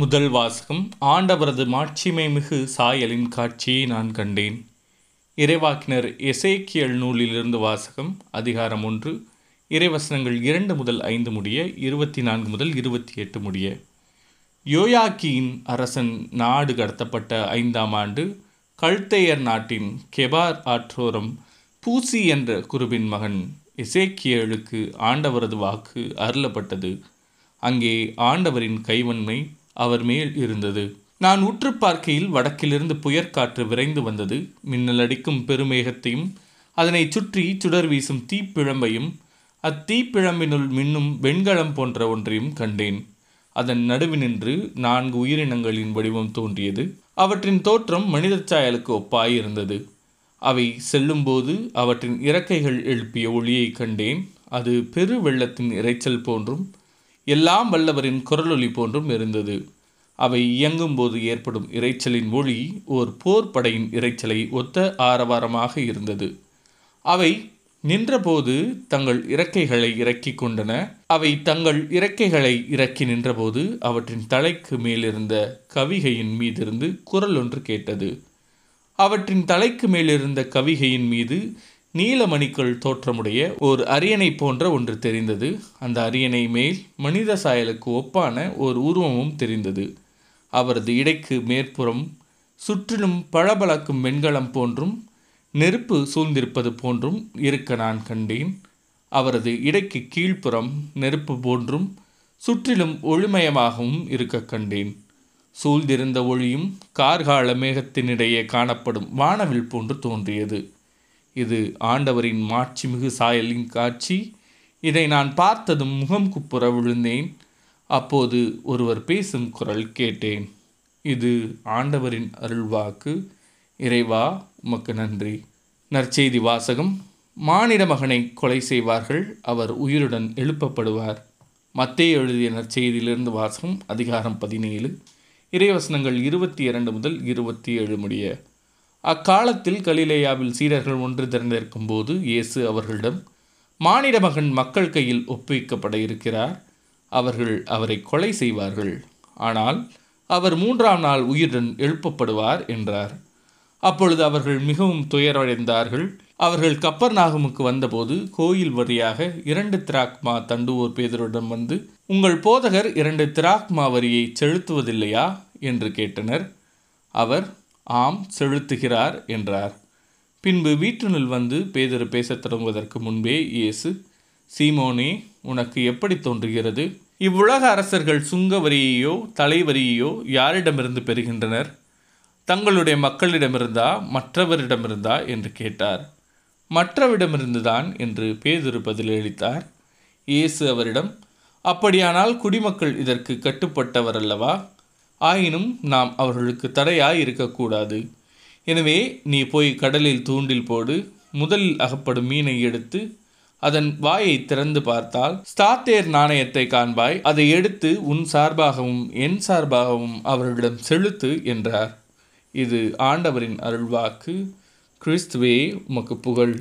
முதல் வாசகம் ஆண்டவரது மாட்சிமை மிகு சாயலின் காட்சியை நான் கண்டேன். இறைவாக்கினர் எசேக்கியல் நூலிலிருந்து வாசகம் அதிகாரம் ஒன்று இறைவசனங்கள் இரண்டு முதல் ஐந்து முடிய இருபத்தி நான்கு முதல் இருபத்தி எட்டு முடிய. யோயாக்கியின் அரசன் நாடு கடத்தப்பட்ட ஐந்தாம் ஆண்டு கல்தேயர் நாட்டின் கெபார் ஆற்றோரம் பூசி என்ற குருவின் மகன் எசேக்கியலுக்கு ஆண்டவரது வாக்கு அருளப்பட்டது. அங்கே ஆண்டவரின் கைவன்மை அவர் மேல் இருந்தது. நான் உற்று பார்க்கையில் வடக்கிலிருந்து புயற்காற்று விரைந்து வந்தது. மின்னல் அடிக்கும் பெருமேகத்தையும் அதனை சுற்றி சுடர் வீசும் தீப்பிழம்பையும் அத்தீப்பிழம்பினுள் மின்னும் வெண்கலம் போன்ற ஒன்றையும் கண்டேன். அதன் நடுவினின்று நான்கு உயிரினங்களின் வடிவம் தோன்றியது. அவற்றின் தோற்றம் மனித சாயலுக்கு ஒப்பாயிருந்தது. அவை செல்லும்போது அவற்றின் இறக்கைகள் எழுப்பிய ஒளியை கண்டேன். அது பெரு வெள்ளத்தின் இரைச்சல் போன்றும் எல்லாம் வல்லவரின் குரலொலி போன்றும் இருந்தது. அவை இயங்கும்போது ஏற்படும் இரைச்சலின் ஒளி ஓர் போர் படையின் இரைச்சலை ஒத்த ஆரவாரமாக இருந்தது. அவை நின்றபோது தங்கள் இறக்கைகளை இறக்கி கொண்டன. அவை தங்கள் இறக்கைகளை இறக்கி நின்றபோது அவற்றின் தலைக்கு மேலிருந்த கவிகையின் மீதிருந்து குரல் ஒன்று கேட்டது. அவற்றின் தலைக்கு மேலிருந்த கவிகையின் மீது நீலமணிக்கள் தோற்றமுடைய ஒரு அரியணை போன்ற ஒன்று தெரிந்தது. அந்த அரியணை மேல் மனித சாயலுக்கு ஒப்பான ஒரு உருவமும் தெரிந்தது. அவரது இடைக்கு மேற்புறம் சுற்றிலும் பளபளக்கும் வெண்கலம் போன்றும் நெருப்பு சூழ்ந்திருப்பது போன்றும் இருக்க நான் கண்டேன். அவரது இடைக்கு கீழ்ப்புறம் நெருப்பு போன்றும் சுற்றிலும் ஒளிமயமாகவும் இருக்க கண்டேன். சூழ்ந்திருந்த ஒளியும் கார்கால மேகத்தினிடையே காணப்படும் வானவில் போன்று தோன்றியது. இது ஆண்டவரின் மாட்சிமிகு சாயலின் காட்சி. இதை நான் பார்த்ததும் முகம் குப்புற விழுந்தேன். அப்போது ஒருவர் பேசும் குரல் கேட்டேன். இது ஆண்டவரின் அருள்வாக்கு. இறைவா உமக்கு நன்றி. நற்செய்தி வாசகம். மானிட மகனை கொலை செய்வார்கள். அவர் உயிருடன் எழுப்பப்படுவார். மத்திய எழுதிய நற்செய்தியிலிருந்து வாசகம் அதிகாரம் பதினேழு. இறைவசனங்கள் இருபத்தி இரண்டு முதல் இருபத்தி ஏழு முடிய அக்காலத்தில் கலிலேயாவில் சீடர்கள் ஒன்று திறந்திருக்கும் போது இயேசு அவர்களிடம் மானிட மகன் மக்கள் கையில் ஒப்புவிக்கப்பட இருக்கிறார். அவர்கள் அவரை கொலை செய்வார்கள். ஆனால் அவர் மூன்றாம் நாள் உயிருடன் எழுப்பப்படுவார் என்றார். அப்பொழுது அவர்கள் மிகவும் துயரடைந்தார்கள். அவர்கள் கப்பர் நாகமுக்கு வந்தபோது கோயில் வரியாக இரண்டு திராக்மா தண்டுவோர் பேதரிடம் வந்து உங்கள் போதகர் இரண்டு திராக்மா வரியை செலுத்துவதில்லையா? என்று கேட்டனர். அவர் ஆம் செலுத்துகிறார் என்றார். பின்பு வீட்டினுள் வந்து பேதர் பேசத் தொடங்குவதற்கு முன்பே இயேசு சீமோனே உனக்கு எப்படி தோன்றுகிறது? இவ்வுலக அரசர்கள் சுங்க வரியையோ தலைவரியையோ யாரிடமிருந்து பெறுகின்றனர்? தங்களுடைய மக்களிடமிருந்தா மற்றவரிடமிருந்தா? என்று கேட்டார். மற்றவிடமிருந்துதான் என்று பேதுரு பதிலளித்தார். இயேசு அவரிடம் அப்படியானால் குடிமக்கள் இதற்கு கட்டுப்பட்டவர் அல்லவா ஆயினும் நாம் அவர்களுக்கு தடையாய் இருக்கக்கூடாது எனவே நீ போய் கடலில் தூண்டில் போடு முதலில் அகப்படும் மீனை எடுத்து அதன் வாயை திறந்து பார்த்தால் ஸ்டாத்தேர் நாணயத்தை காண்பாய் அதை எடுத்து உன் சார்பாகவும் என் சார்பாகவும் அவர்களிடம் செலுத்து என்றார். இது ஆண்டவரின் அருள்வாக்கு. கிறிஸ்துவே உமக்கு புகழ்.